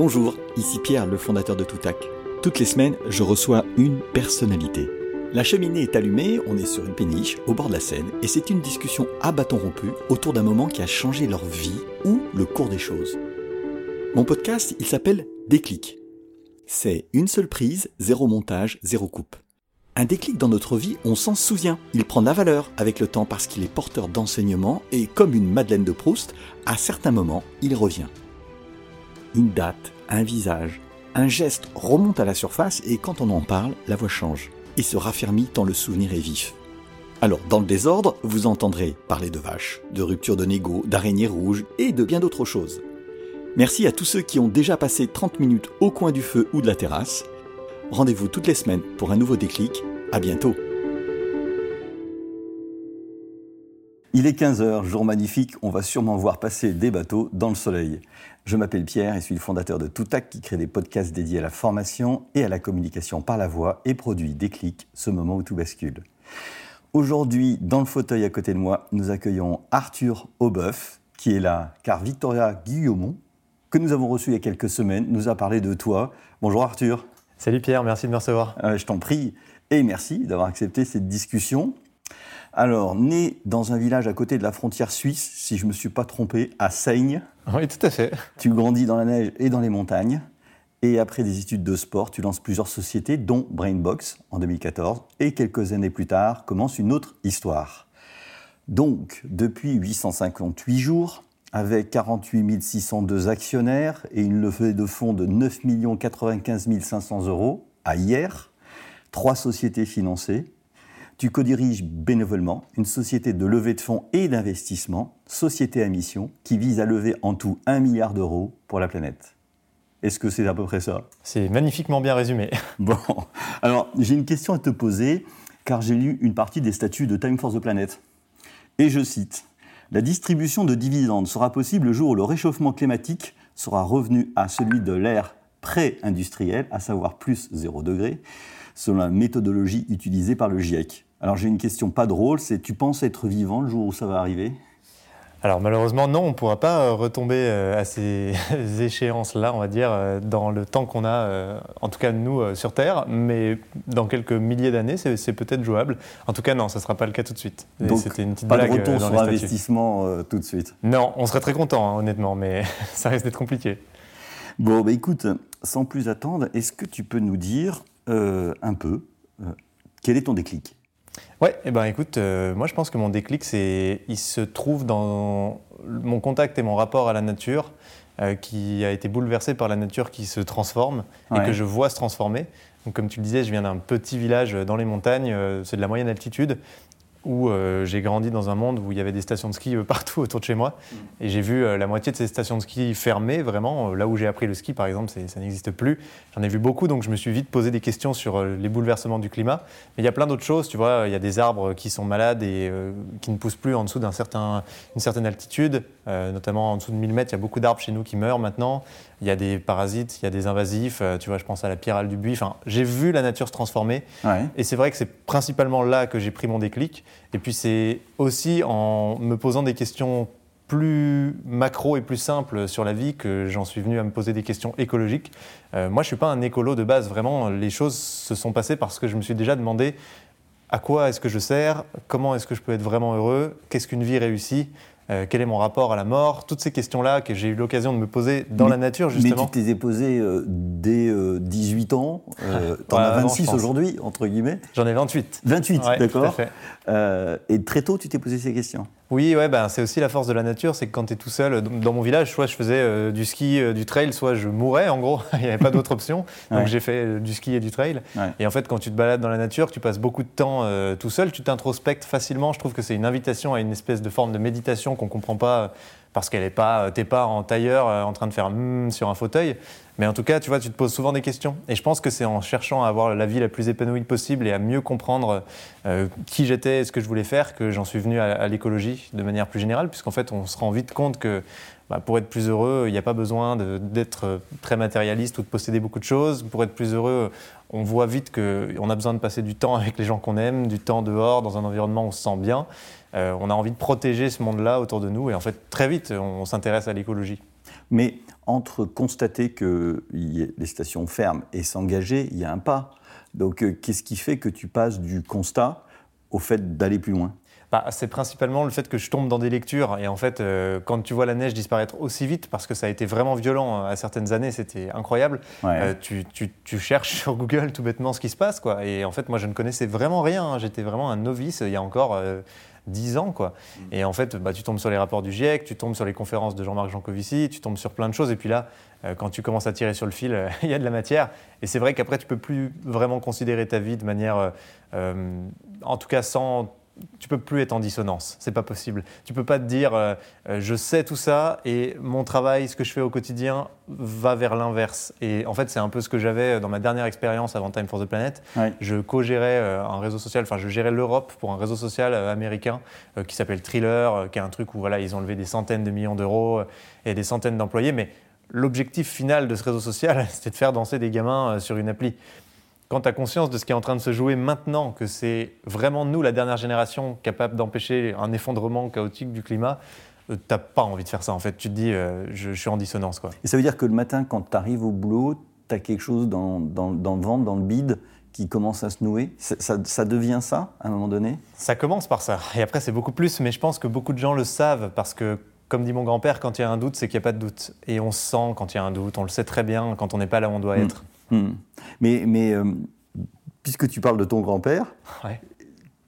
Bonjour, ici Pierre, le fondateur de Toutac. Toutes les semaines, je reçois une personnalité. La cheminée est allumée, on est sur une péniche au bord de la Seine et c'est une discussion à bâton rompu autour d'un moment qui a changé leur vie ou le cours des choses. Mon podcast, il s'appelle Déclic. C'est une seule prise, zéro montage, zéro coupe. Un déclic dans notre vie, on s'en souvient. Il prend de la valeur avec le temps parce qu'il est porteur d'enseignement et comme une Madeleine de Proust, à certains moments, il revient. Une date, un visage, un geste remonte à la surface et quand on en parle, la voix change et se raffermit tant le souvenir est vif. Alors, dans le désordre, vous entendrez parler de vaches, de rupture de négo, d'araignées rouges et de bien d'autres choses. Merci à tous ceux qui ont déjà passé 30 minutes au coin du feu ou de la terrasse. Rendez-vous toutes les semaines pour un nouveau déclic. À bientôt. Il est 15h, jour magnifique, on va sûrement voir passer des bateaux dans le soleil. Je m'appelle Pierre et suis le fondateur de Toutac qui crée des podcasts dédiés à la formation et à la communication par la voix et produit Déclic, ce moment où tout bascule. Aujourd'hui, dans le fauteuil à côté de moi, nous accueillons Arthur Aubeuf, qui est là, car Victoria Guillaumont, que nous avons reçu il y a quelques semaines, nous a parlé de toi. Bonjour Arthur. Salut Pierre, merci de me recevoir. Euh, je t'en prie et merci d'avoir accepté cette discussion. Alors, né dans un village à côté de la frontière suisse, si je ne me suis pas trompé, à Seigne. Oui, tout à fait. Tu grandis dans la neige et dans les montagnes. Et après des études de sport, tu lances plusieurs sociétés, dont Brainbox en 2014. Et quelques années plus tard, commence une autre histoire. Donc, depuis 858 jours, avec 48 602 actionnaires et une levée de fonds de 9 95 500 euros à hier, trois sociétés financées, tu co-diriges bénévolement une société de levée de fonds et d'investissement, société à mission, qui vise à lever en tout 1 milliard d'euros pour la planète. Est-ce que c'est à peu près ça? C'est magnifiquement bien résumé. Bon, alors j'ai une question à te poser, car j'ai lu une partie des statuts de Time for the Planet. Et je cite La distribution de dividendes sera possible le jour où le réchauffement climatique sera revenu à celui de l'ère pré-industrielle, à savoir plus 0 degré, selon la méthodologie utilisée par le GIEC. Alors j'ai une question pas drôle, c'est tu penses être vivant le jour où ça va arriver? Alors malheureusement non, on ne pourra pas euh, retomber euh, à ces échéances-là, on va dire, euh, dans le temps qu'on a, en tout cas nous, sur Terre, mais dans quelques milliers d'années, c'est peut-être jouable. En tout cas non, ça ne sera pas le cas tout de suite. Donc c'était une petite pas de retour sur investissement tout de suite Non, on serait très content, hein, honnêtement, mais ça risque d'être compliqué. Bon, bah écoute, sans plus attendre, est-ce que tu peux nous dire un peu quel est ton déclic? Ouais, eh ben écoute, euh, moi je pense que mon déclic, c'est, il se trouve dans mon contact et mon rapport à la nature, euh, qui a été bouleversé par la nature qui se transforme et que je vois se transformer. Donc comme tu le disais, je viens d'un petit village dans les montagnes, euh, c'est de la moyenne altitude, où euh, j'ai grandi dans un monde où il y avait des stations de ski euh, partout autour de chez moi. Mm. Et j'ai vu euh, la moitié de ces stations de ski fermées, vraiment. Là où j'ai appris le ski, par exemple, ça n'existe plus. J'en ai vu beaucoup, donc je me suis vite posé des questions sur les bouleversements du climat. Mais il y a plein d'autres choses, tu vois. Il y a des arbres qui sont malades et qui ne poussent plus en dessous d'une certain, certaine altitude, notamment en dessous de 1000 mètres. Il y a beaucoup d'arbres chez nous qui meurent maintenant. Il y a des parasites, il y a des invasifs. tu vois, je pense à la pyrale du buis. Enfin, j'ai vu la nature se transformer. Et c'est vrai que c'est principalement là que j'ai pris mon déclic. Et puis c'est aussi en me posant des questions plus macro et plus simples sur la vie que j'en suis venu à me poser des questions écologiques. Euh, moi, je ne suis pas un écolo de base, vraiment. Les choses se sont passées parce que je me suis déjà demandé à quoi est-ce que je sers, comment est-ce que je peux être vraiment heureux, qu'est-ce qu'une vie réussie. Euh, quel est mon rapport à la mort? Toutes ces questions-là que j'ai eu l'occasion de me poser dans la nature, justement. Mais tu t'es posé euh, dès 18 euh, ans. T'en as 26 aujourd'hui, entre guillemets. J'en ai 28. 28, d'accord. et très tôt, tu t'es posé ces questions? Oui, ouais, ben, c'est aussi la force de la nature, c'est que quand tu es tout seul, dans mon village, soit je faisais du ski, du trail, soit je mourais, en gros, il n'y avait pas d'autre option. Donc j'ai fait du ski et du trail. Et en fait, quand tu te balades dans la nature, tu passes beaucoup de temps tout seul, tu t'introspectes facilement. Je trouve que c'est une invitation à une espèce de forme de méditation qu'on comprend pas parce qu'elle est pas, t'es pas en tailleur euh, en train de faire mm sur un fauteuil. Mais en tout cas, tu vois, tu te poses souvent des questions. Et je pense que c'est en cherchant à avoir la vie la plus épanouie possible et à mieux comprendre euh, qui j'étais et ce que je voulais faire que j'en suis venu à, l'écologie de manière plus générale, puisqu'en fait, on se rend vite compte que bah, pour être plus heureux, il n'y a pas besoin d'être très matérialiste ou de posséder beaucoup de choses. Pour être plus heureux, on voit vite qu'on a besoin de passer du temps avec les gens qu'on aime, du temps dehors, dans un environnement où on se sent bien. Euh, on a envie de protéger ce monde-là autour de nous et en fait très vite on, s'intéresse à l'écologie. Mais entre constater que les stations ferment et s'engager, il y a un pas. Donc euh, qu'est-ce qui fait que tu passes du constat au fait d'aller plus loin? Bah, c'est principalement le fait que je tombe dans des lectures. Et en fait, euh, quand tu vois la neige disparaître aussi vite, parce que ça a été vraiment violent euh, à certaines années, c'était incroyable, tu, cherches sur Google tout bêtement ce qui se passe. Quoi. Et en fait, moi, je ne connaissais vraiment rien. Hein. J'étais vraiment un novice il y a encore 10 ans. Quoi. Mm. Et en fait, bah, tu tombes sur les rapports du GIEC, tu tombes sur les conférences de Jean-Marc Jancovici, tu tombes sur plein de choses. Et puis là, euh, quand tu commences à tirer sur le fil, euh, il y a de la matière. Et c'est vrai qu'après, tu peux plus vraiment considérer ta vie de manière, euh, en tout cas sans tu peux plus être en dissonance. C'est pas possible. Tu peux pas te dire euh, euh, je sais tout ça et mon travail, ce que je fais au quotidien, va vers l'inverse. Et en fait, c'est un peu ce que j'avais dans ma dernière expérience avant Time for the Planet. Je co-gérais euh, un réseau social, enfin, je gérais l'Europe pour un réseau social américain qui s'appelle Thriller, qui est un truc où voilà, ils ont levé des centaines de millions d'euros et des centaines d'employés. Mais l'objectif final de ce réseau social, c'était de faire danser des gamins sur une appli quand tu as conscience de ce qui est en train de se jouer maintenant, que c'est vraiment nous, la dernière génération, capable d'empêcher un effondrement chaotique du climat, euh, tu n'as pas envie de faire ça. En fait, tu te dis, euh, je, suis en dissonance. Quoi. Et ça veut dire que le matin, quand tu arrives au boulot, tu as quelque chose dans, dans, dans, le ventre, dans le bide, qui commence à se nouer ça, ça, devient ça, à un moment donné? Ça commence par ça. Et après, c'est beaucoup plus. Mais je pense que beaucoup de gens le savent parce que comme dit mon grand-père, quand il y a un doute, c'est qu'il n'y a pas de doute. Et on sent quand il y a un doute, on le sait très bien quand on n'est pas là où on doit hmm. être. Hmm. Mais, mais euh, puisque tu parles de ton grand-père,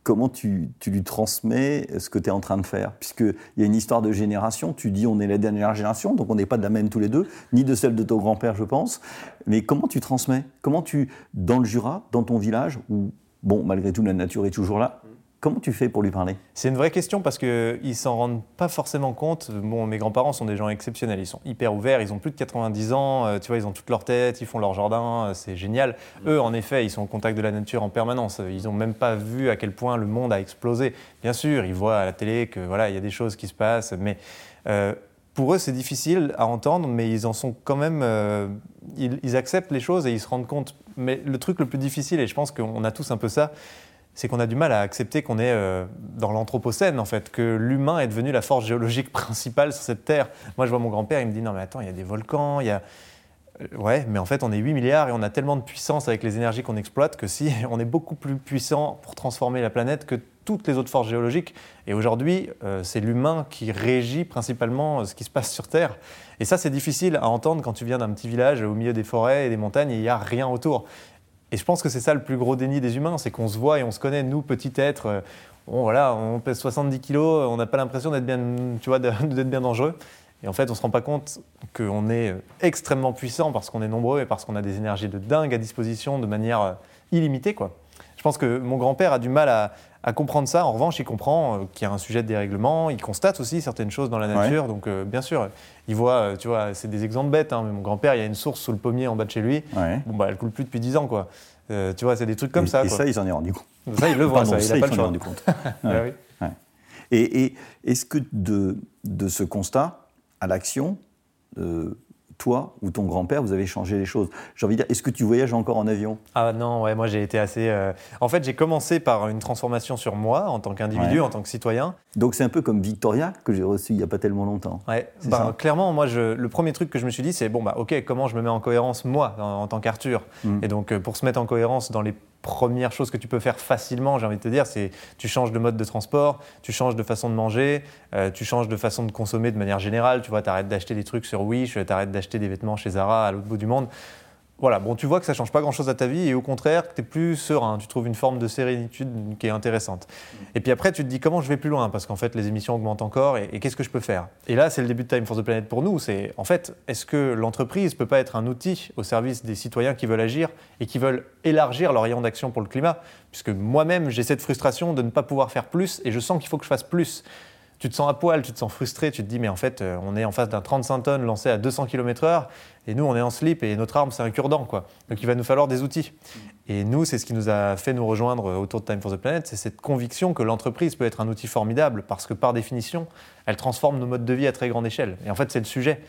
comment tu, lui transmets ce que tu es en train de faire? Puisqu'il y a une histoire de génération, tu dis on est la dernière génération, donc on n'est pas de la même tous les deux, ni de celle de ton grand-père, je pense. Mais comment tu transmets? Comment tu, dans le Jura, dans ton village, où, bon, malgré tout, la nature est toujours là, Comment tu fais pour lui parler? C'est une vraie question parce qu'ils ne s'en rendent pas forcément compte. Bon, mes grands-parents sont des gens exceptionnels, ils sont hyper ouverts, ils ont plus de 90 ans, euh, tu vois, ils ont toute leur tête, ils font leur jardin, euh, c'est génial. Eux, en effet, ils sont au contact de la nature en permanence. Ils n'ont même pas vu à quel point le monde a explosé. Bien sûr, ils voient à la télé que voilà, il y a des choses qui se passent, mais euh, pour eux, c'est difficile à entendre, mais ils en sont quand même. ils, ils acceptent les choses et ils se rendent compte. Mais le truc le plus difficile, et je pense qu'on a tous un peu ça, c'est qu'on a du mal à accepter qu'on est euh, dans l'anthropocène, en fait, que l'humain est devenu la force géologique principale sur cette Terre. Moi, je vois mon grand-père, il me dit Non, mais attends, il y a des volcans, il y a. Euh, ouais, mais en fait, on est 8 milliards et on a tellement de puissance avec les énergies qu'on exploite que si on est beaucoup plus puissant pour transformer la planète que toutes les autres forces géologiques. Et aujourd'hui, euh, c'est l'humain qui régit principalement ce qui se passe sur Terre. Et ça, c'est difficile à entendre quand tu viens d'un petit village au milieu des forêts et des montagnes et il n'y a rien autour. Et je pense que c'est ça le plus gros déni des humains, c'est qu'on se voit et on se connaît, nous, petits êtres. Euh, bon, voilà, on pèse 70 kilos, on n'a pas l'impression d'être bien, tu vois, d'être bien dangereux. Et en fait, on ne se rend pas compte qu'on est extrêmement puissant parce qu'on est nombreux et parce qu'on a des énergies de dingue à disposition de manière euh, illimitée. Quoi. Je pense que mon grand-père a du mal à, à comprendre ça. En revanche, il comprend euh, qu'il y a un sujet de dérèglement, il constate aussi certaines choses dans la nature. Donc, euh, bien sûr, il voit, euh, tu vois, c'est des exemples bêtes, hein, mais mon grand-père, il y a une source sous le pommier en bas de chez lui. Bon, bah, elle coule plus depuis 10 ans, quoi. tu vois, c'est des trucs comme ça. Et ça, il s'en est rendu compte. Ça, il le voit, ça, il n'a pas le choix. rendu compte. Et, et est-ce que de, de, ce constat à l'action, toi ou ton grand-père, vous avez changé les choses. J'ai envie de dire, est-ce que tu voyages encore en avion? Ah non, ouais, moi j'ai été assez. Euh, en fait, j'ai commencé par une transformation sur moi en tant qu'individu, en tant que citoyen. Donc c'est un peu comme Victoria que j'ai reçu il n'y a pas tellement longtemps. Ouais, bah, clairement, moi je, le premier truc que je me suis dit, c'est bon, bah ok, comment je me mets en cohérence moi en, tant qu'Arthur? Mm. Et donc euh, pour se mettre en cohérence dans les première chose que tu peux faire facilement, j'ai envie de te dire, c'est tu changes de mode de transport, tu changes de façon de manger, euh, tu changes de façon de consommer de manière générale. Tu vois, tu arrêtes d'acheter des trucs sur Wish, tu arrêtes d'acheter des vêtements chez Zara à l'autre bout du monde. Voilà, bon, tu vois que ça change pas grand-chose à ta vie et au contraire, tu es plus serein, tu trouves une forme de sérénitude qui est intéressante. Mm. Et puis après, tu te dis comment je vais plus loin? Parce qu'en fait, les émissions augmentent encore et, qu'est-ce que je peux faire? Et là, c'est le début de Time for the Planet pour nous. C'est en fait, est-ce que l'entreprise peut pas être un outil au service des citoyens qui veulent agir et qui veulent élargir leur rayon d'action pour le climat? Puisque moi-même, j'ai cette frustration de ne pas pouvoir faire plus et je sens qu'il faut que je fasse plus tu te sens à poil, tu te sens frustré, tu te dis mais en fait euh, on est en face d'un 35 tonnes lancé à 200 km/h et nous on est en slip et notre arme c'est un cure-dent quoi. Donc il va nous falloir des outils. Et nous c'est ce qui nous a fait nous rejoindre autour de Time for the Planet, c'est cette conviction que l'entreprise peut être un outil formidable parce que par définition elle transforme nos modes de vie à très grande échelle. Et en fait c'est le sujet.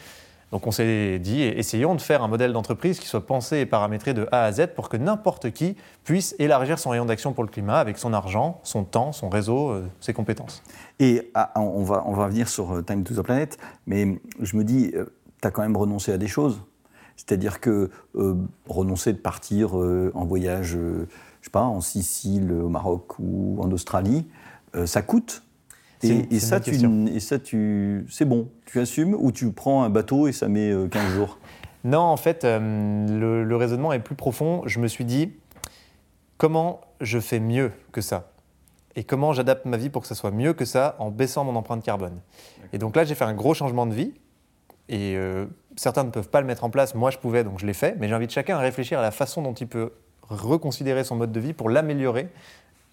Donc on s'est dit, essayons de faire un modèle d'entreprise qui soit pensé et paramétré de A à Z pour que n'importe qui puisse élargir son rayon d'action pour le climat avec son argent, son temps, son réseau, euh, ses compétences. Et ah, on, va, on venir sur euh, Time to the Planet, mais je me dis, euh, tu as quand même renoncé à des choses. C'est-à-dire que euh, renoncer de partir euh, en voyage, je sais pas, en Sicile, au Maroc ou en Australie, ça coûte. Et, ça, tu, et, ça, tu, c'est bon. Tu assumes ou tu prends un bateau et ça met 15 jours? Non, en fait, le, le raisonnement est plus profond. Je me suis dit, comment je fais mieux que ça? Et comment j'adapte ma vie pour que ça soit mieux que ça en baissant mon empreinte carbone? Et donc là, j'ai fait un gros changement de vie. Et euh, certains ne peuvent pas le mettre en place. Moi, je pouvais, donc je l'ai fait. Mais j'invite chacun à réfléchir à la façon dont il peut reconsidérer son mode de vie pour l'améliorer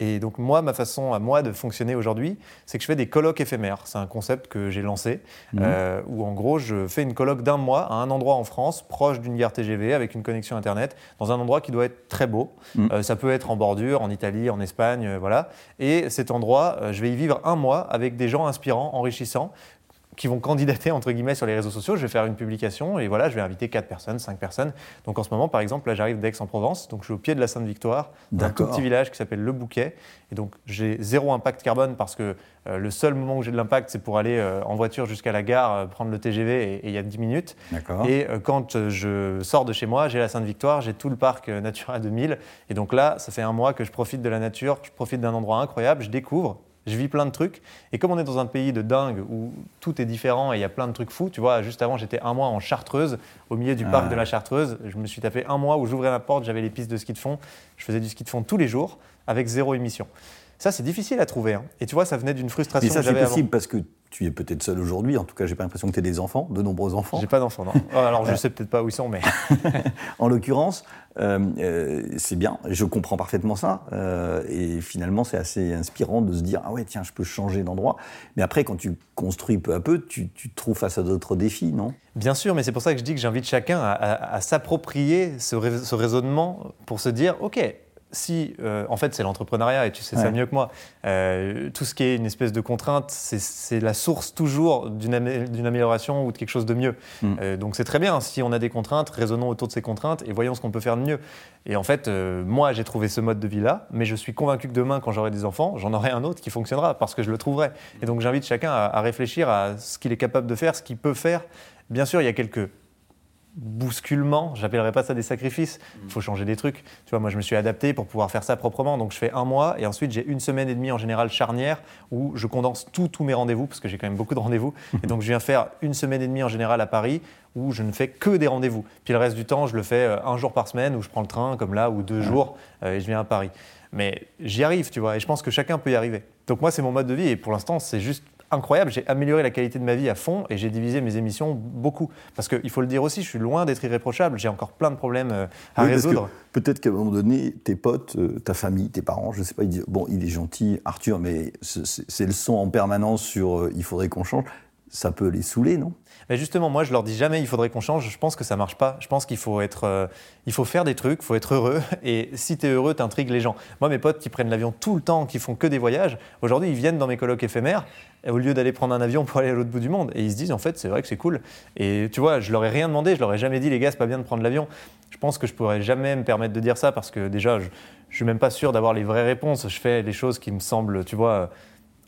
et donc moi, ma façon à moi de fonctionner aujourd'hui, c'est que je fais des colloques éphémères. C'est un concept que j'ai lancé, mhm. euh, où en gros, je fais une colloque d'un mois à un endroit en France, proche d'une gare TGV, avec une connexion Internet, dans un endroit qui doit être très beau. Mhm. Euh, ça peut être en bordure, en Italie, en Espagne, euh, voilà. Et cet endroit, je vais y vivre un mois avec des gens inspirants, enrichissants, qui vont candidater entre guillemets sur les réseaux sociaux. Je vais faire une publication et voilà, je vais inviter 4 personnes, 5 personnes. Donc en ce moment, par exemple, là j'arrive d'Aix-en-Provence, donc je suis au pied de la Sainte-Victoire, dans un tout petit village qui s'appelle Le Bouquet. Et donc j'ai zéro impact carbone parce que euh, le seul moment où j'ai de l'impact, c'est pour aller euh, en voiture jusqu'à la gare, euh, prendre le TGV et il y a 10 minutes. Et quand je sors de chez moi, j'ai la Sainte-Victoire, j'ai tout le parc Natura 2000. Et donc là, ça fait un mois que je profite de la nature, je profite d'un endroit incroyable, je découvre je vis plein de trucs. Et comme on est dans un pays de dingue où tout est différent et il y a plein de trucs fous, tu vois, juste avant, j'étais un mois en Chartreuse, au milieu du parc de la Chartreuse. Je me suis tapé un mois où j'ouvrais ma porte, j'avais les pistes de ski de fond. Je faisais du ski de fond tous les jours avec zéro émission. Ça, c'est difficile à trouver. Hein. Et tu vois, ça venait d'une frustration. Et ça, c'est possible parce que tu es peut-être seul aujourd'hui. En tout cas, j'ai pas l'impression que tu aies des enfants, de nombreux enfants. J'ai pas d'enfants, non. Oh, alors, je sais peut-être pas où ils sont, mais. en l'occurrence, euh, euh, c'est bien. Je comprends parfaitement ça. Euh, et finalement, c'est assez inspirant de se dire ah ouais, tiens, je peux changer d'endroit. Mais après, quand tu construis peu à peu, tu, te trouves face à d'autres défis, non? Bien sûr, mais c'est pour ça que je dis que j'invite chacun à, s'approprier ce, ce raisonnement pour se dire ok si, euh, en fait, c'est l'entrepreneuriat, et tu sais ça mieux que moi, euh, tout ce qui est une espèce de contrainte, c'est la source toujours d'une amélioration ou de quelque chose de mieux. Mm. Euh, donc c'est très bien, si on a des contraintes, raisonnons autour de ces contraintes et voyons ce qu'on peut faire de mieux. Et en fait, moi, j'ai trouvé ce mode de vie-là, mais je suis convaincu que demain, quand j'aurai des enfants, j'en aurai un autre qui fonctionnera, parce que je le trouverai. Et donc j'invite chacun à réfléchir à ce qu'il est capable de faire, ce qu'il peut faire. Bien sûr, il y a quelques bousculement, j'appellerais pas ça des sacrifices, il mm. faut changer des trucs. Tu vois, moi je me suis adapté pour pouvoir faire ça proprement, donc je fais un mois et ensuite j'ai une semaine et demie en général charnière où je condense tous mes rendez-vous parce que j'ai quand même beaucoup de rendez-vous et donc je viens faire une semaine et demie en général à Paris où je ne fais que des rendez-vous. Puis le reste du temps, je le fais euh, un jour par semaine où je prends le train comme là ou deux jours euh, et je viens à Paris. Mais j'y arrive, tu vois, et je pense que chacun peut y arriver. Donc moi c'est mon mode de vie et pour l'instant c'est juste incroyable. J'ai amélioré la qualité de ma vie à fond et j'ai divisé mes émissions beaucoup. Parce qu'il faut le dire aussi, je suis loin d'être irréprochable. J'ai encore plein de problèmes euh, à résoudre. Peut-être qu'à un moment donné, tes potes, euh, ta famille, tes parents, je ne sais pas, ils disent Bon, il est gentil, Arthur, mais c'est le son en permanence sur euh, il faudrait qu'on change. Ça peut les saouler, non? Mais justement, moi, je leur dis jamais il faudrait qu'on change. Je pense que ça marche pas. Je pense qu'il faut être, euh, il faut faire des trucs, il faut être heureux. Et si tu es heureux, tu intrigues les gens. Moi, mes potes qui prennent l'avion tout le temps, qui font que des voyages, aujourd'hui, ils viennent dans mes colloques éphémères au lieu d'aller prendre un avion pour aller à l'autre bout du monde. Et ils se disent, en fait, c'est vrai que c'est cool. Et tu vois, je leur ai rien demandé. Je leur ai jamais dit, les gars, c'est pas bien de prendre l'avion. Je pense que je pourrais jamais me permettre de dire ça parce que déjà, je, je suis même pas sûr d'avoir les vraies réponses. Je fais les choses qui me semblent, tu vois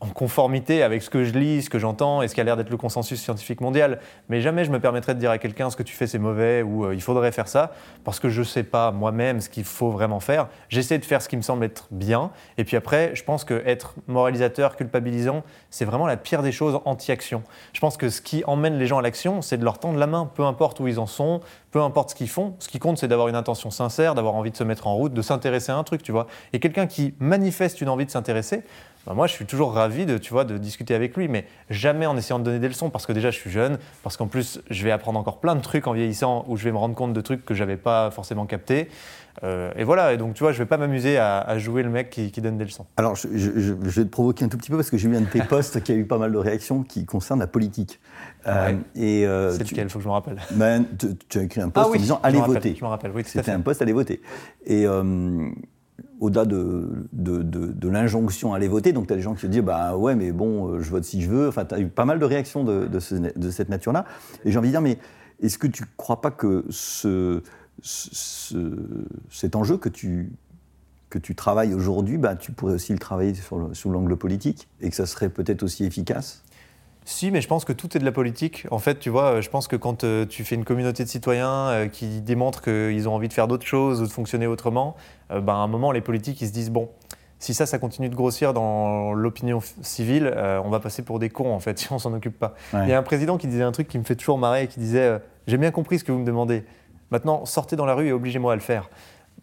en conformité avec ce que je lis, ce que j'entends et ce qui a l'air d'être le consensus scientifique mondial. Mais jamais je me permettrais de dire à quelqu'un ce que tu fais c'est mauvais ou euh, il faudrait faire ça parce que je ne sais pas moi-même ce qu'il faut vraiment faire. J'essaie de faire ce qui me semble être bien et puis après je pense que être moralisateur, culpabilisant, c'est vraiment la pire des choses anti-action. Je pense que ce qui emmène les gens à l'action, c'est de leur tendre la main, peu importe où ils en sont, peu importe ce qu'ils font. Ce qui compte, c'est d'avoir une intention sincère, d'avoir envie de se mettre en route, de s'intéresser à un truc, tu vois. Et quelqu'un qui manifeste une envie de s'intéresser, bah, moi, je suis toujours ravi de, tu vois, de discuter avec lui, mais jamais en essayant de donner des leçons, parce que déjà, je suis jeune, parce qu'en plus, je vais apprendre encore plein de trucs en vieillissant, où je vais me rendre compte de trucs que j'avais pas forcément captés. Euh, et voilà, et donc tu vois, je vais pas m'amuser à, jouer le mec qui, donne des leçons. Alors, je, vais te provoquer un tout petit peu, parce que j'ai vu un de tes posts qui a eu pas mal de réactions qui concernent la politique. Euh, et euh, c'est lequel? Il faut que je me rappelle. Ben, tu, as écrit un post ah en disant Allez voter. Je me rappelle, oui, C'était un post Allez voter. Et au-delà de, de, de, l'injonction à aller voter. Donc, tu as des gens qui se disent bah ouais, mais bon, euh, je vote si je veux. Enfin, tu as eu pas mal de réactions de, cette nature-là. Et j'ai envie de dire mais est-ce que tu ne crois pas que ce, cet enjeu que tu, que tu travailles aujourd'hui, bah, tu pourrais aussi le travailler sur sous l'angle politique et que ça serait peut-être aussi efficace? Si, mais je pense que tout est de la politique. En fait, tu vois, je pense que quand euh, tu fais une communauté de citoyens euh, qui démontrent qu'ils ont envie de faire d'autres choses ou de fonctionner autrement, ben, à un moment, les politiques, ils se disent, bon, si ça, ça continue de grossir dans l'opinion civile, on va passer pour des cons, en fait, si on s'en occupe pas. Il y a un président qui disait un truc qui me fait toujours marrer, qui disait, j'ai bien compris ce que vous me demandez. Maintenant, sortez dans la rue et obligez-moi à le faire.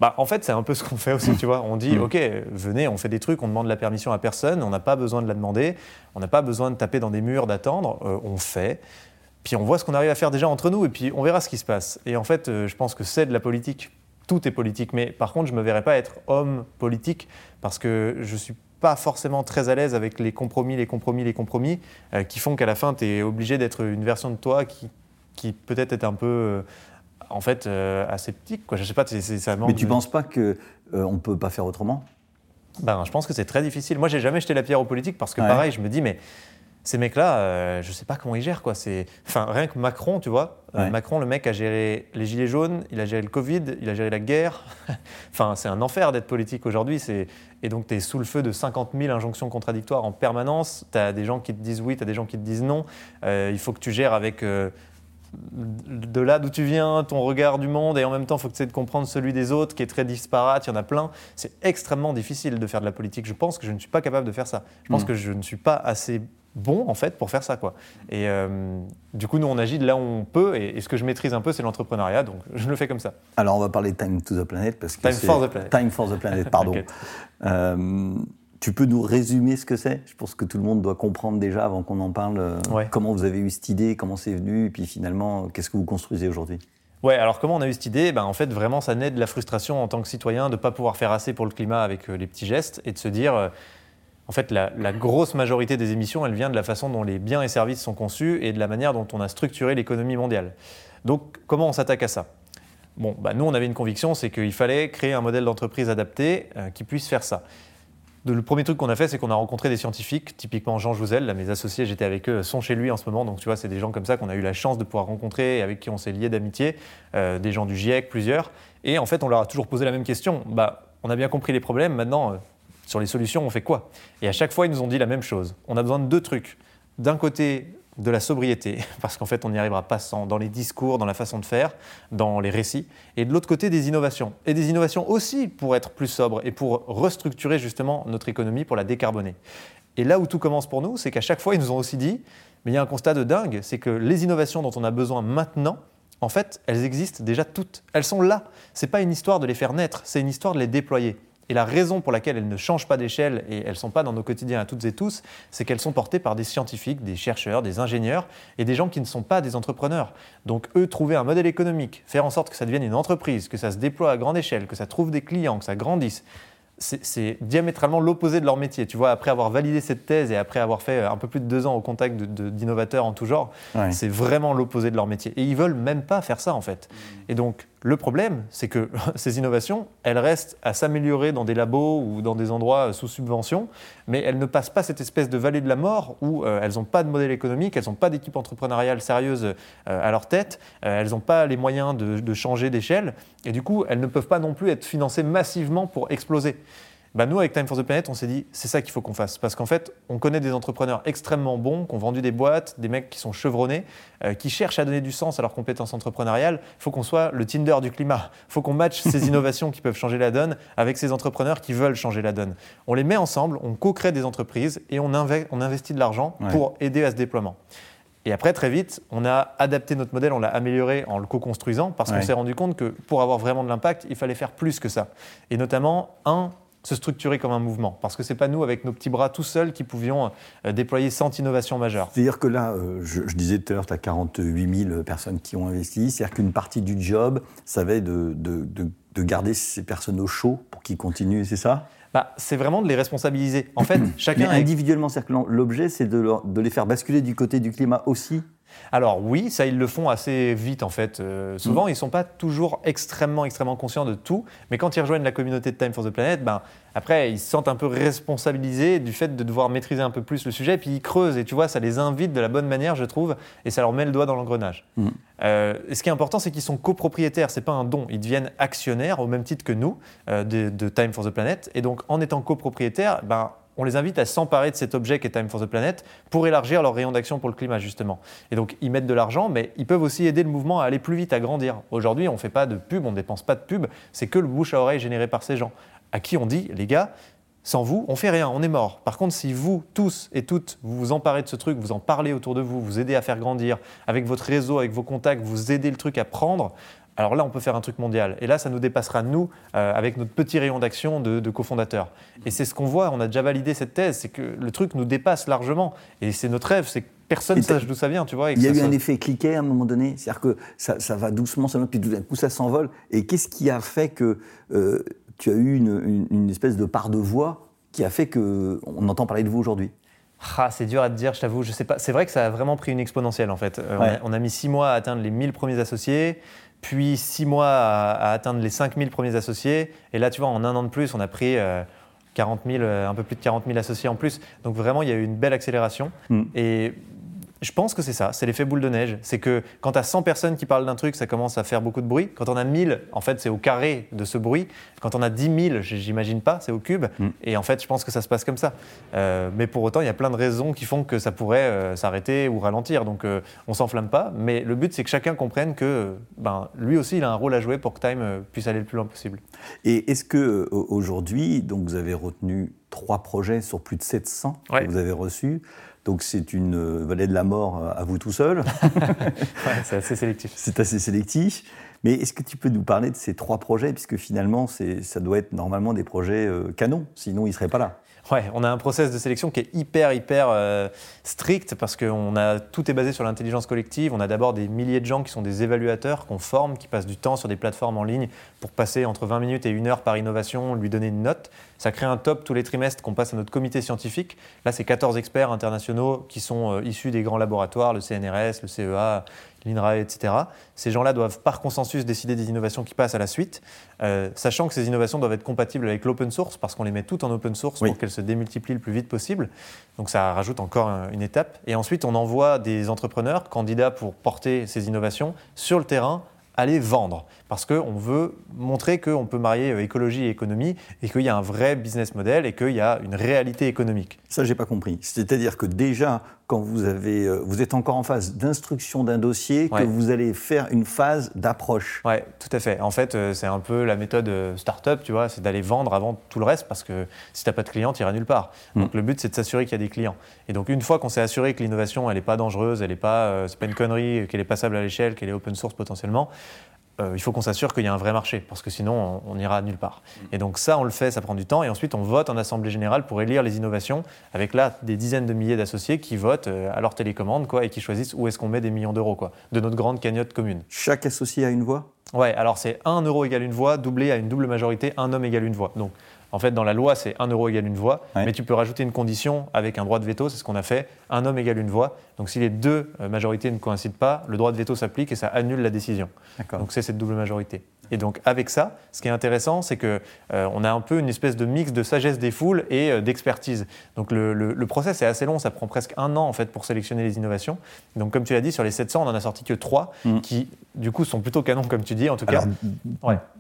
Bah, en fait, c'est un peu ce qu'on fait aussi, tu vois. On dit, mm. OK, venez, on fait des trucs, on demande la permission à personne, on n'a pas besoin de la demander, on n'a pas besoin de taper dans des murs, d'attendre, euh, on fait. Puis on voit ce qu'on arrive à faire déjà entre nous, et puis on verra ce qui se passe. Et en fait, euh, je pense que c'est de la politique. Tout est politique. Mais par contre, je ne me verrais pas être homme politique, parce que je ne suis pas forcément très à l'aise avec les compromis, les compromis, les compromis, euh, qui font qu'à la fin, tu es obligé d'être une version de toi qui, qui peut-être est un peu en fait euh, aseptique. Quoi. Je sais pas, c'est, ça Mais tu ne penses pas qu'on euh, ne peut pas faire autrement? Ben, Je pense que c'est très difficile. Moi, j'ai jamais jeté la pierre aux politiques parce que, pareil, je me dis, mais ces mecs-là, euh, je ne sais pas comment ils gèrent. Quoi. C'est... Enfin, rien que Macron, tu vois. Macron, le mec, a géré les gilets jaunes, il a géré le Covid, il a géré la guerre. enfin, c'est un enfer d'être politique aujourd'hui. C'est... Et donc, tu es sous le feu de 50 000 injonctions contradictoires en permanence. Tu as des gens qui te disent oui, tu as des gens qui te disent non. il faut que tu gères avec de là d'où tu viens, ton regard du monde, et en même temps, il faut que tu essaies de comprendre celui des autres, qui est très disparate, il y en a plein. C'est extrêmement difficile de faire de la politique. Je pense que je ne suis pas capable de faire ça. Je pense mm. que je ne suis pas assez bon, en fait, pour faire ça. Quoi. Et euh, du coup, nous, on agit de là où on peut, et, ce que je maîtrise un peu, c'est l'entrepreneuriat, donc je le fais comme ça. Alors, on va parler de Time to the Planet, parce que Time for the Planet. Time for the Planet, pardon. euh, tu peux nous résumer ce que c'est? Je pense que tout le monde doit comprendre déjà avant qu'on en parle euh, comment vous avez eu cette idée, comment c'est venu, et puis finalement, qu'est-ce que vous construisez aujourd'hui? Ouais, alors comment on a eu cette idée? Ben, En fait, vraiment, ça naît de la frustration en tant que citoyen de ne pas pouvoir faire assez pour le climat avec euh, les petits gestes et de se dire, euh, en fait, la, grosse majorité des émissions, elle vient de la façon dont les biens et services sont conçus et de la manière dont on a structuré l'économie mondiale. Donc, comment on s'attaque à ça? Bon, ben, nous, on avait une conviction, c'est qu'il fallait créer un modèle d'entreprise adapté qui puisse faire ça le premier truc qu'on a fait, c'est qu'on a rencontré des scientifiques, typiquement Jean Jouzel, mes associés, j'étais avec eux, sont chez lui en ce moment, donc tu vois, c'est des gens comme ça qu'on a eu la chance de pouvoir rencontrer avec qui on s'est lié d'amitié, euh, des gens du GIEC, plusieurs. Et en fait, on leur a toujours posé la même question. Bah, on a bien compris les problèmes, maintenant, euh, sur les solutions, on fait quoi? Et à chaque fois, ils nous ont dit la même chose. On a besoin de deux trucs. D'un côté, de la sobriété, parce qu'en fait on n'y arrivera pas sans, dans les discours, dans la façon de faire, dans les récits, et de l'autre côté des innovations. Et des innovations aussi pour être plus sobre et pour restructurer justement notre économie, pour la décarboner. Et là où tout commence pour nous, c'est qu'à chaque fois ils nous ont aussi dit, mais il y a un constat de dingue, c'est que les innovations dont on a besoin maintenant, en fait, elles existent déjà toutes. Elles sont là. Ce n'est pas une histoire de les faire naître, c'est une histoire de les déployer. Et la raison pour laquelle elles ne changent pas d'échelle et elles ne sont pas dans nos quotidiens à toutes et tous, c'est qu'elles sont portées par des scientifiques, des chercheurs, des ingénieurs et des gens qui ne sont pas des entrepreneurs. Donc eux, trouver un modèle économique, faire en sorte que ça devienne une entreprise, que ça se déploie à grande échelle, que ça trouve des clients, que ça grandisse, c'est diamétralement l'opposé de leur métier. Tu vois, après avoir validé cette thèse et après avoir fait un peu plus de deux ans au contact d'innovateurs en tout genre, c'est vraiment l'opposé de leur métier. Et ils veulent même pas faire ça en fait. Et donc, le problème, c'est que ces innovations, elles restent à s'améliorer dans des labos ou dans des endroits sous subvention, mais elles ne passent pas cette espèce de vallée de la mort où euh, elles n'ont pas de modèle économique, elles n'ont pas d'équipe entrepreneuriale sérieuse euh, à leur tête, euh, elles n'ont pas les moyens de changer d'échelle, et du coup, elles ne peuvent pas non plus être financées massivement pour exploser. Bah, nous, avec Time for the Planet, on s'est dit, c'est ça qu'il faut qu'on fasse. Parce qu'en fait, on connaît des entrepreneurs extrêmement bons, qui ont vendu des boîtes, des mecs qui sont chevronnés, euh, qui cherchent à donner du sens à leurs compétences entrepreneuriales. Il faut qu'on soit le Tinder du climat. Il faut qu'on matche ces innovations qui peuvent changer la donne avec ces entrepreneurs qui veulent changer la donne. On les met ensemble, on co-crée des entreprises et on, on investit de l'argent pour aider à ce déploiement. Et après, très vite, on a adapté notre modèle, on l'a amélioré en le co-construisant parce qu'on s'est rendu compte que pour avoir vraiment de l'impact, il fallait faire plus que ça. Et notamment, un, se structurer comme un mouvement. Parce que ce n'est pas nous, avec nos petits bras tout seuls, qui pouvions euh, déployer 100 innovations majeures. C'est-à-dire que là, euh, je, disais tout à l'heure, tu as 48 000 personnes qui ont investi. C'est-à-dire qu'une partie du job, ça va être de, de, de, garder ces personnes au chaud pour qu'ils continuent, c'est ça? Bah, c'est vraiment de les responsabiliser. En fait, chacun. individuellement, que l'objet, c'est de, de les faire basculer du côté du climat aussi? Alors oui, ça ils le font assez vite en fait. Euh, souvent mm. ils ne sont pas toujours extrêmement extrêmement conscients de tout, mais quand ils rejoignent la communauté de Time for the Planet, ben, après ils se sentent un peu responsabilisés du fait de devoir maîtriser un peu plus le sujet, et puis ils creusent et tu vois ça les invite de la bonne manière je trouve, et ça leur met le doigt dans l'engrenage. Mm. Euh, ce qui est important c'est qu'ils sont copropriétaires, c'est pas un don, ils deviennent actionnaires au même titre que nous euh, de, Time for the Planet, et donc en étant copropriétaires, ben on les invite à s'emparer de cet objet qui est Time for the Planet pour élargir leur rayon d'action pour le climat, justement. Et donc, ils mettent de l'argent, mais ils peuvent aussi aider le mouvement à aller plus vite, à grandir. Aujourd'hui, on ne fait pas de pub, on ne dépense pas de pub, c'est que le bouche à oreille généré par ces gens, à qui on dit, les gars, sans vous, on fait rien, on est mort. Par contre, si vous, tous et toutes, vous vous emparez de ce truc, vous en parlez autour de vous, vous aidez à faire grandir, avec votre réseau, avec vos contacts, vous aidez le truc à prendre, alors là, on peut faire un truc mondial. Et là, ça nous dépassera, nous, euh, avec notre petit rayon d'action de, de cofondateurs. Et c'est ce qu'on voit, on a déjà validé cette thèse, c'est que le truc nous dépasse largement. Et c'est notre rêve, c'est que personne ne sache d'où ça vient, tu vois. Il y a eu un effet cliquet à un moment donné, c'est-à-dire que ça, va doucement, ça puis tout d'un coup, ça s'envole. Et qu'est-ce qui a fait que euh, tu as eu une, espèce de part de voix qui a fait qu'on entend parler de vous aujourd'hui? Ah, c'est dur à te dire, je t'avoue, je sais pas. C'est vrai que ça a vraiment pris une exponentielle en fait. Euh, on, a, mis six mois à atteindre les 1000 premiers associés puis six mois à, atteindre les 5000 premiers associés. Et là, tu vois, en un an de plus, on a pris 40 euh, 000, euh, un peu plus de 40 000 associés en plus. Donc vraiment, il y a eu une belle accélération. Mm. Et je pense que c'est ça, c'est l'effet boule de neige. C'est que quand tu as 100 personnes qui parlent d'un truc, ça commence à faire beaucoup de bruit. Quand on a 1000, en fait, c'est au carré de ce bruit. Quand on a 10 000, j'imagine pas, c'est au cube. Mm. Et en fait, je pense que ça se passe comme ça. Euh, mais pour autant, il y a plein de raisons qui font que ça pourrait euh, s'arrêter ou ralentir. Donc, on euh, on s'enflamme pas. Mais le but, c'est que chacun comprenne que ben, lui aussi, il a un rôle à jouer pour que Time puisse aller le plus loin possible. Et est-ce que aujourd'hui, donc vous avez retenu trois projets sur plus de 700 que vous avez reçus donc c'est une euh, vallée de la mort euh, à vous tout seul. c'est assez sélectif. C'est assez sélectif. Mais est-ce que tu peux nous parler de ces trois projets, puisque finalement, ça doit être normalement des projets euh, canons, sinon ils ne seraient pas là Ouais, on a un process de sélection qui est hyper, hyper euh, strict parce que tout est basé sur l'intelligence collective. On a d'abord des milliers de gens qui sont des évaluateurs qu'on forme, qui passent du temps sur des plateformes en ligne pour passer entre 20 minutes et une heure par innovation, lui donner une note. Ça crée un top tous les trimestres qu'on passe à notre comité scientifique. Là, c'est 14 experts internationaux qui sont euh, issus des grands laboratoires, le CNRS, le CEA, l'INRAE, etc. Ces gens-là doivent par consensus décider des innovations qui passent à la suite, euh, sachant que ces innovations doivent être compatibles avec l'open source parce qu'on les met toutes en open source pour qu'elles se démultiplient le plus vite possible. Donc ça rajoute encore une étape. Et ensuite, on envoie des entrepreneurs, candidats pour porter ces innovations, sur le terrain aller vendre. Parce qu'on veut montrer qu'on peut marier euh, écologie et économie et qu'il y a un vrai business model et qu'il y a une réalité économique. Ça, j'ai pas compris. C'est-à-dire que déjà, quand vous, avez, euh, vous êtes encore en phase d'instruction d'un dossier, que vous allez faire une phase d'approche. Oui, tout à fait. En fait, euh, c'est un peu la méthode start-up, tu vois, c'est d'aller vendre avant tout le reste parce que si tu n'as pas de clients, tu iras nulle part. Hmm. Donc le but, c'est de s'assurer qu'il y a des clients. Et donc une fois qu'on s'est assuré que l'innovation, elle n'est pas dangereuse, elle n'est pas, c'est pas une connerie, qu'elle est passable à l'échelle, qu'elle est open source potentiellement, euh, il faut qu'on s'assure qu'il y a un vrai marché, parce que sinon, on n'ira nulle part. Mm. Et donc ça, on le fait, ça prend du temps, et ensuite, on vote en Assemblée générale pour élire les innovations, avec là, des dizaines de milliers d'associés qui votent euh, à leur télécommande, quoi, et qui choisissent où est-ce qu'on met des millions d'euros, quoi, de notre grande cagnotte commune. Chaque associé a une voix? Ouais, alors c'est 1 euro égale une voix, doublé à une double majorité, un homme égale une voix. Donc en fait, dans la loi, c'est 1 euro égale une voix, mais tu peux rajouter une condition avec un droit de veto, c'est ce qu'on a fait, un homme égale une voix. Donc si les deux euh, majorités ne coïncident pas, le droit de veto s'applique et ça annule la décision. Donc c'est cette double majorité. Et donc avec ça, ce qui est intéressant, c'est qu'on euh, a un peu une espèce de mix de sagesse des foules et euh, d'expertise. Donc le, le, process est assez long, ça prend presque un an en fait pour sélectionner les innovations. Donc comme tu l'as dit, sur les 700, on en a sorti que 3 mm. qui du coup sont plutôt canons comme tu dis en tout cas.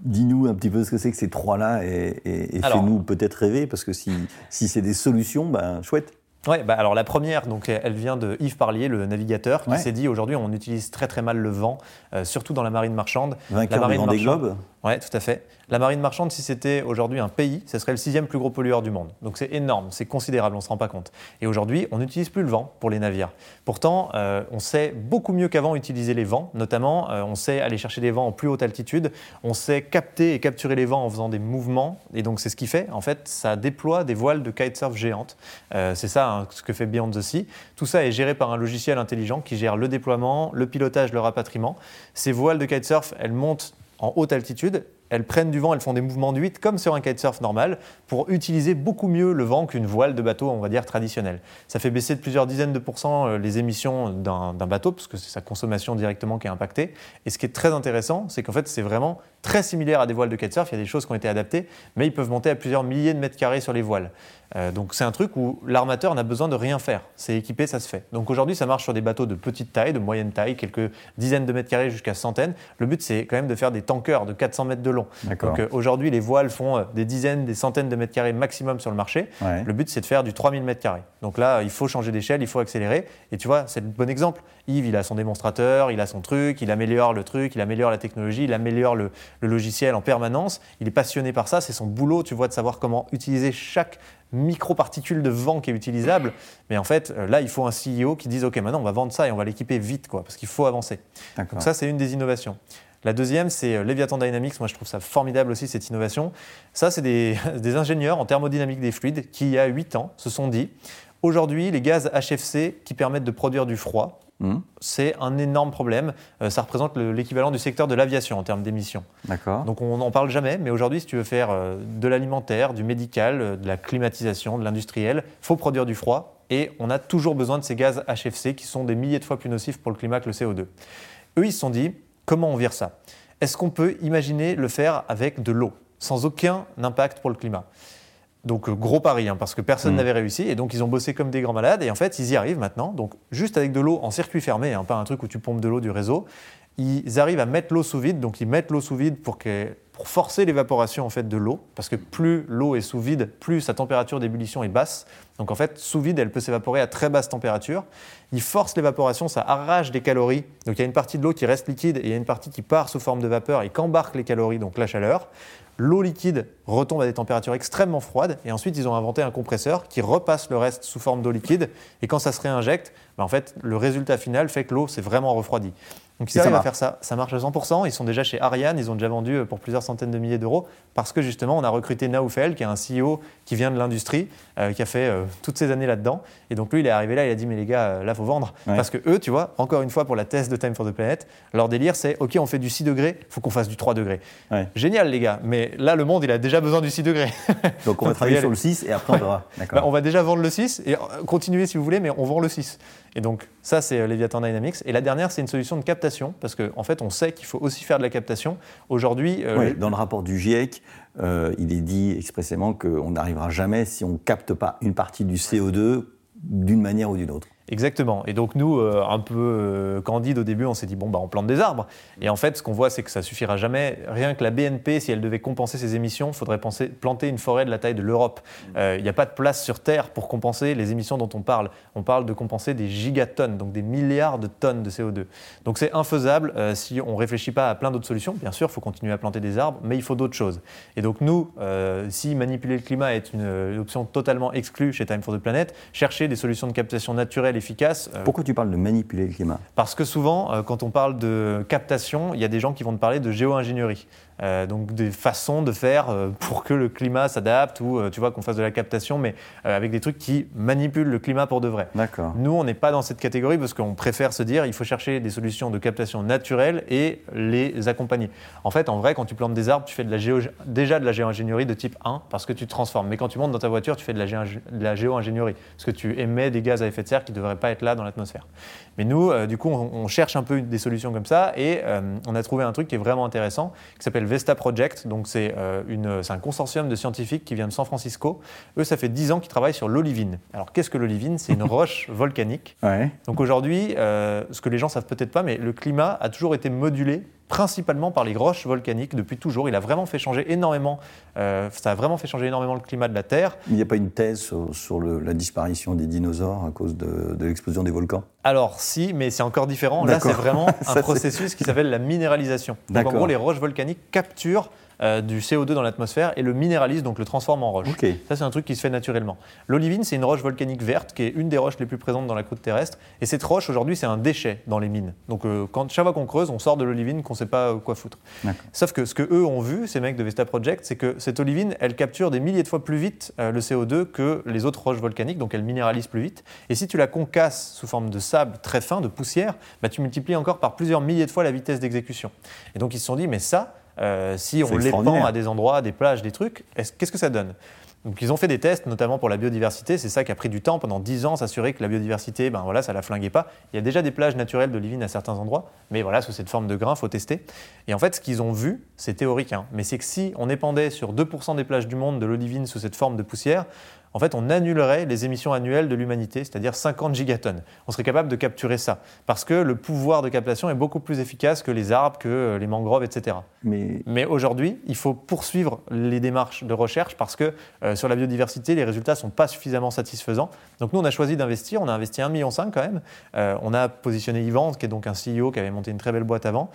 Dis-nous un petit peu ce que c'est que ces trois-là et, et, fais-nous peut-être rêver parce que si, si c'est des solutions, ben chouette. Ouais, bah alors la première, donc, elle vient de Yves Parlier, le navigateur, qui s'est dit aujourd'hui on utilise très très mal le vent, euh, surtout dans la marine marchande. Vainqueur la marine des globes Oui, tout à fait. La marine marchande, si c'était aujourd'hui un pays, ce serait le sixième plus gros pollueur du monde. Donc c'est énorme, c'est considérable, on ne se rend pas compte. Et aujourd'hui, on n'utilise plus le vent pour les navires. Pourtant, euh, on sait beaucoup mieux qu'avant utiliser les vents, notamment euh, on sait aller chercher des vents en plus haute altitude, on sait capter et capturer les vents en faisant des mouvements, et donc c'est ce qui fait, en fait, ça déploie des voiles de kitesurf géantes. C'est ça hein, ce que fait Beyond the Sea. Tout ça est géré par un logiciel intelligent qui gère le déploiement, le pilotage, le rapatriement. Ces voiles de kitesurf, elles montent en haute altitude elles prennent du vent, elles font des mouvements de comme sur un kitesurf normal pour utiliser beaucoup mieux le vent qu'une voile de bateau, on va dire, traditionnelle. Ça fait baisser de plusieurs dizaines de pourcents euh, les émissions d'un bateau, parce que c'est sa consommation directement qui est impactée. Et ce qui est très intéressant, c'est qu'en fait, c'est vraiment très similaire à des voiles de kitesurf. Il y a des choses qui ont été adaptées, mais ils peuvent monter à plusieurs milliers de mètres carrés sur les voiles. Euh, donc c'est un truc où l'armateur n'a besoin de rien faire. C'est équipé, ça se fait. Donc aujourd'hui, ça marche sur des bateaux de petite taille, de moyenne taille, quelques dizaines de mètres carrés jusqu'à centaines. Le but, c'est quand même de faire des tankers de 400 mètres de long. Donc aujourd'hui, les voiles font des dizaines, des centaines de mètres carrés maximum sur le marché. Le but, c'est de faire du 3000 mètres carrés. Donc là, il faut changer d'échelle, il faut accélérer. Et tu vois, c'est le bon exemple. Yves, il a son démonstrateur, il a son truc, il améliore le truc, il améliore la technologie, il améliore le, logiciel en permanence. Il est passionné par ça, c'est son boulot, tu vois, de savoir comment utiliser chaque micro-particule de vent qui est utilisable. Mais en fait, euh, là, il faut un CEO qui dise, OK, maintenant, on va vendre ça et on va l'équiper vite, quoi, parce qu'il faut avancer. Donc ça, c'est une des innovations. La deuxième, c'est euh, Leviathan Dynamics. Moi, je trouve ça formidable aussi, cette innovation. Ça, c'est des, ingénieurs en thermodynamique des fluides qui, il y a 8 ans, se sont dit aujourd'hui, les gaz HFC qui permettent de produire du froid, hmm. c'est un énorme problème. Euh, ça représente l'équivalent du secteur de l'aviation en termes d'émissions. D'accord. Donc, on n'en parle jamais, mais aujourd'hui, si tu veux faire euh, de l'alimentaire, du médical, de la climatisation, de l'industriel, il faut produire du froid. Et on a toujours besoin de ces gaz HFC qui sont des milliers de fois plus nocifs pour le climat que le CO2. Eux, ils se sont dit Comment on vire ça? Est-ce qu'on peut imaginer le faire avec de l'eau, sans aucun impact pour le climat? Donc euh, gros pari, hein, parce que personne mm. n'avait réussi, et donc ils ont bossé comme des grands malades, et en fait ils y arrivent maintenant, donc juste avec de l'eau en circuit fermé, hein, pas un truc où tu pompes de l'eau du réseau, ils arrivent à mettre l'eau sous vide, donc ils mettent l'eau sous vide pour, pour forcer l'évaporation en fait de l'eau, parce que plus l'eau est sous vide, plus sa température d'ébullition est basse. Donc en fait, sous vide, elle peut s'évaporer à très basse température. Ils forcent l'évaporation, ça arrache des calories. Donc il y a une partie de l'eau qui reste liquide et il y a une partie qui part sous forme de vapeur et qu'embarque les calories, donc la chaleur. L'eau liquide retombe à des températures extrêmement froides et ensuite ils ont inventé un compresseur qui repasse le reste sous forme d'eau liquide et quand ça se réinjecte, ben, en fait le résultat final fait que l'eau s'est vraiment refroidie. Donc ils arrivent à faire ça. Ça marche à 100%. Ils sont déjà chez Ariane. Ils ont déjà vendu euh, pour plusieurs centaines de milliers d'euros parce que justement, on a recruté Naoufel, qui est un CEO qui vient de l'industrie, euh, qui a fait euh, toutes ces années là-dedans. Et donc lui, il est arrivé là, il a dit, mais les gars, là, faut vendre. Parce que eux, tu vois, encore une fois, pour la thèse de Time for the Planet, leur délire, c'est, OK, on fait du 6 degrés, faut qu'on fasse du 3 degrés. Génial, les gars. Mais là, le monde, il a déjà besoin du 6 degrés. donc on va travailler sur le 6 et après on verra. Bah, on va déjà vendre le 6 et continuer si vous voulez, mais on vend le 6. Et donc, ça, c'est Leviathan Dynamics. Et la dernière, c'est une solution de captation, parce qu'en en fait, on sait qu'il faut aussi faire de la captation. Aujourd'hui. Euh, dans le rapport du GIEC, euh, il est dit expressément qu'on n'arrivera jamais si on ne capte pas une partie du CO2 d'une manière ou d'une autre. Exactement. Et donc nous, euh, un peu euh, candide au début, on s'est dit bon bah on plante des arbres. Et en fait, ce qu'on voit, c'est que ça suffira jamais. Rien que la BNP, si elle devait compenser ses émissions, faudrait penser, planter une forêt de la taille de l'Europe. Euh, il n'y a pas de place sur Terre pour compenser les émissions dont on parle. On parle de compenser des gigatonnes, donc des milliards de tonnes de CO2. Donc c'est infaisable si on ne réfléchit pas à plein d'autres solutions. Bien sûr, il faut continuer à planter des arbres, mais il faut d'autres choses. Et donc nous, si manipuler le climat est une, une option totalement exclue chez Time for the Planet, chercher des solutions de captation naturelle efficace. Euh, Pourquoi tu parles de manipuler le climat? Parce que souvent, euh, quand on parle de captation, il y a des gens qui vont te parler de géo-ingénierie. Euh, donc des façons de faire euh, pour que le climat s'adapte ou euh, tu vois qu'on fasse de la captation, mais avec des trucs qui manipulent le climat pour de vrai. D'accord. Nous, on n'est pas dans cette catégorie parce qu'on préfère se dire il faut chercher des solutions de captation naturelle et les accompagner. En fait, en vrai, quand tu plantes des arbres, tu fais de la géo, déjà de la géo-ingénierie de type 1 parce que tu te transformes. Mais quand tu montes dans ta voiture, tu fais de la, la géo-ingénierie parce que tu émets des gaz à effet de serre qui ne devraient pas être là dans l'atmosphère. Mais nous, du coup, on, on, cherche un peu des solutions comme ça et on a trouvé un truc qui est vraiment intéressant qui s'appelle Vesta Project. Donc, euh, c'est un consortium de scientifiques qui vient de San Francisco. Eux, ça fait 10 ans qu'ils travaillent sur l'olivine. Alors, qu'est-ce que l'olivine? C'est une roche volcanique. Donc, aujourd'hui, euh, ce que les gens savent peut-être pas, mais le climat a toujours été modulé principalement par les roches volcaniques depuis toujours. Il a vraiment fait changer énormément, euh, ça a vraiment fait changer énormément le climat de la Terre. Il n'y a pas une thèse sur, la disparition des dinosaures à cause de, l'explosion des volcans? Alors si, mais c'est encore différent. Là, c'est vraiment un processus qui s'appelle la minéralisation. Donc en gros, les roches volcaniques capturent euh, du CO2 dans l'atmosphère et le minéralise, donc le transforme en roche. Ça, c'est un truc qui se fait naturellement. L'olivine, c'est une roche volcanique verte qui est une des roches les plus présentes dans la croûte terrestre. Et cette roche, aujourd'hui, c'est un déchet dans les mines. Donc, euh, quand, chaque fois qu'on creuse, on sort de l'olivine qu'on ne sait pas quoi foutre. Sauf que ce que eux ont vu, ces mecs de Vesta Project, c'est que cette olivine, elle capture des milliers de fois plus vite euh, le CO2 que les autres roches volcaniques, donc elle minéralise plus vite. Et si tu la concasses sous forme de sable très fin, de poussière, bah, tu multiplies encore par plusieurs milliers de fois la vitesse d'exécution. Et donc ils se sont dit, mais ça, euh, si on l'épand à des endroits, des plages, des trucs, qu'est-ce que ça donne? Donc ils ont fait des tests, notamment pour la biodiversité. C'est ça qui a pris du temps pendant 10 ans, s'assurer que la biodiversité, ben voilà, ça la flinguait pas. Il y a déjà des plages naturelles d'olivine à certains endroits, mais voilà, sous cette forme de grain, faut tester. Et en fait, ce qu'ils ont vu, c'est théorique, hein, mais c'est que si on épandait sur 2% des plages du monde de l'olivine sous cette forme de poussière, en fait, on annulerait les émissions annuelles de l'humanité, c'est-à-dire 50 gigatonnes. On serait capable de capturer ça, parce que le pouvoir de captation est beaucoup plus efficace que les arbres, que euh, les mangroves, etc. Mais, Mais aujourd'hui, il faut poursuivre les démarches de recherche, parce que euh, sur la biodiversité, les résultats ne sont pas suffisamment satisfaisants. Donc nous, on a choisi d'investir, on a investi 1,5 million quand même. Euh, on a positionné Yvan, qui est donc un CEO qui avait monté une très belle boîte avant.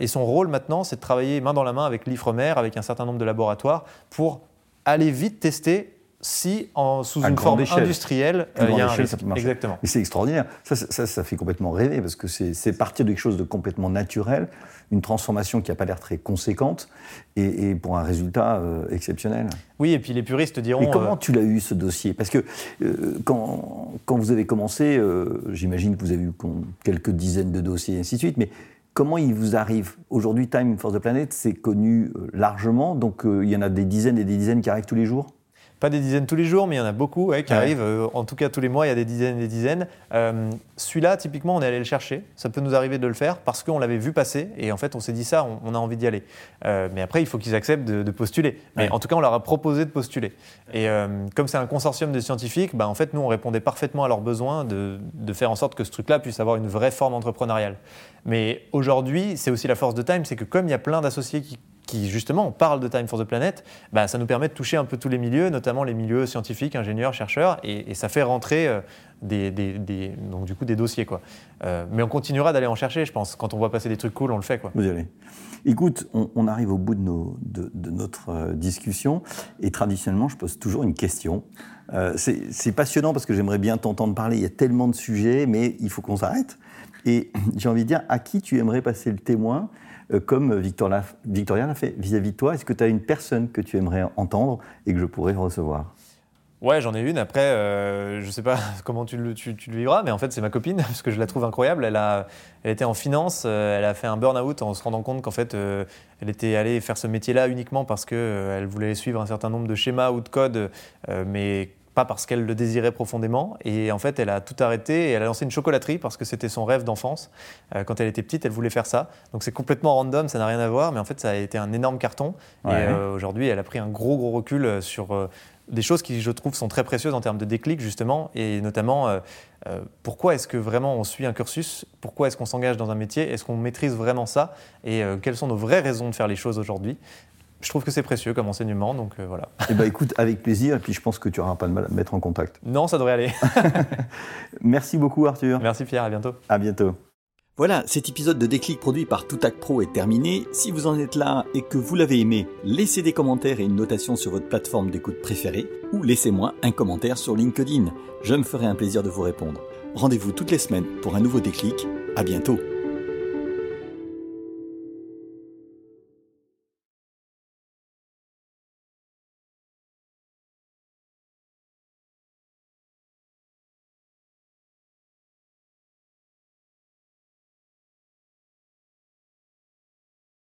et son rôle maintenant, c'est de travailler main dans la main avec l'IFREMER, avec un certain nombre de laboratoires, pour aller vite tester si en, sous une forme industrielle, euh, il y a un risque. Exactement. Et c'est extraordinaire. Ça, ça, ça, fait complètement rêver parce que c'est partir de quelque chose de complètement naturel, une transformation qui n'a pas l'air très conséquente et, pour un résultat euh, exceptionnel. Oui, et puis les puristes diront. Mais comment euh, tu l'as eu ce dossier? Parce que quand, quand, vous avez commencé, j'imagine que vous avez eu quelques dizaines de dossiers et ainsi de suite, mais comment il vous arrive? Aujourd'hui, Time for the Planet, c'est connu largement, donc il y en a des dizaines et des dizaines qui arrivent tous les jours? Pas des dizaines tous les jours, mais il y en a beaucoup qui arrivent. Euh, en tout cas, tous les mois, il y a des dizaines et des dizaines. Euh, celui-là, typiquement, on est allé le chercher. Ça peut nous arriver de le faire parce qu'on l'avait vu passer et en fait, on s'est dit ça, on, a envie d'y aller. Euh, mais après, il faut qu'ils acceptent de, postuler. Mais en tout cas, on leur a proposé de postuler. Et comme c'est un consortium de scientifiques, bah, en fait, nous, on répondait parfaitement à leurs besoins de, de faire en sorte que ce truc-là puisse avoir une vraie forme entrepreneuriale. Mais aujourd'hui, c'est aussi la force de Time, c'est que comme il y a plein d'associés qui qui justement parle de Time for the Planet, bah, ça nous permet de toucher un peu tous les milieux, notamment les milieux scientifiques, ingénieurs, chercheurs, et, ça fait rentrer euh, des, donc, du coup, des dossiers. Quoi. Euh, mais on continuera d'aller en chercher, je pense. Quand on voit passer des trucs cool, on le fait. Quoi. Vous allez. Écoute, on, arrive au bout de, notre euh, discussion, et traditionnellement, je pose toujours une question. c'est passionnant parce que j'aimerais bien t'entendre parler, il y a tellement de sujets, mais il faut qu'on s'arrête. Et j'ai envie de dire, à qui tu aimerais passer le témoin euh, comme Victoria, l'a fait vis-à-vis de toi Est-ce que tu as une personne que tu aimerais entendre et que je pourrais recevoir? Ouais, j'en ai une. Après, euh, je sais pas comment tu le, vivras, mais en fait, c'est ma copine, parce que je la trouve incroyable. Elle, a, elle était en finance, euh, elle a fait un burn-out en se rendant compte qu'en fait, elle était allée faire ce métier-là uniquement parce qu'elle elle voulait suivre un certain nombre de schémas ou de codes, mais pas parce qu'elle le désirait profondément. Et en fait, elle a tout arrêté et elle a lancé une chocolaterie parce que c'était son rêve d'enfance. Euh, quand elle était petite, elle voulait faire ça. Donc c'est complètement random, ça n'a rien à voir, mais en fait, ça a été un énorme carton. Et euh, aujourd'hui, elle a pris un gros, gros recul euh, sur des choses qui, je trouve, sont très précieuses en termes de déclic, justement, et notamment pourquoi est-ce que vraiment on suit un cursus, pourquoi est-ce qu'on s'engage dans un métier, est-ce qu'on maîtrise vraiment ça, et quelles sont nos vraies raisons de faire les choses aujourd'hui? Je trouve que c'est précieux comme enseignement, donc euh, voilà. Eh bien, écoute, avec plaisir, et puis je pense que tu n'auras pas de mal à me mettre en contact. Non, ça devrait aller. Merci beaucoup, Arthur. Merci, Pierre, à bientôt. À bientôt. Voilà, cet épisode de Déclic produit par Toutac Pro est terminé. Si vous en êtes là et que vous l'avez aimé, laissez des commentaires et une notation sur votre plateforme d'écoute préférée, ou laissez-moi un commentaire sur LinkedIn. Je me ferai un plaisir de vous répondre. Rendez-vous toutes les semaines pour un nouveau déclic. À bientôt.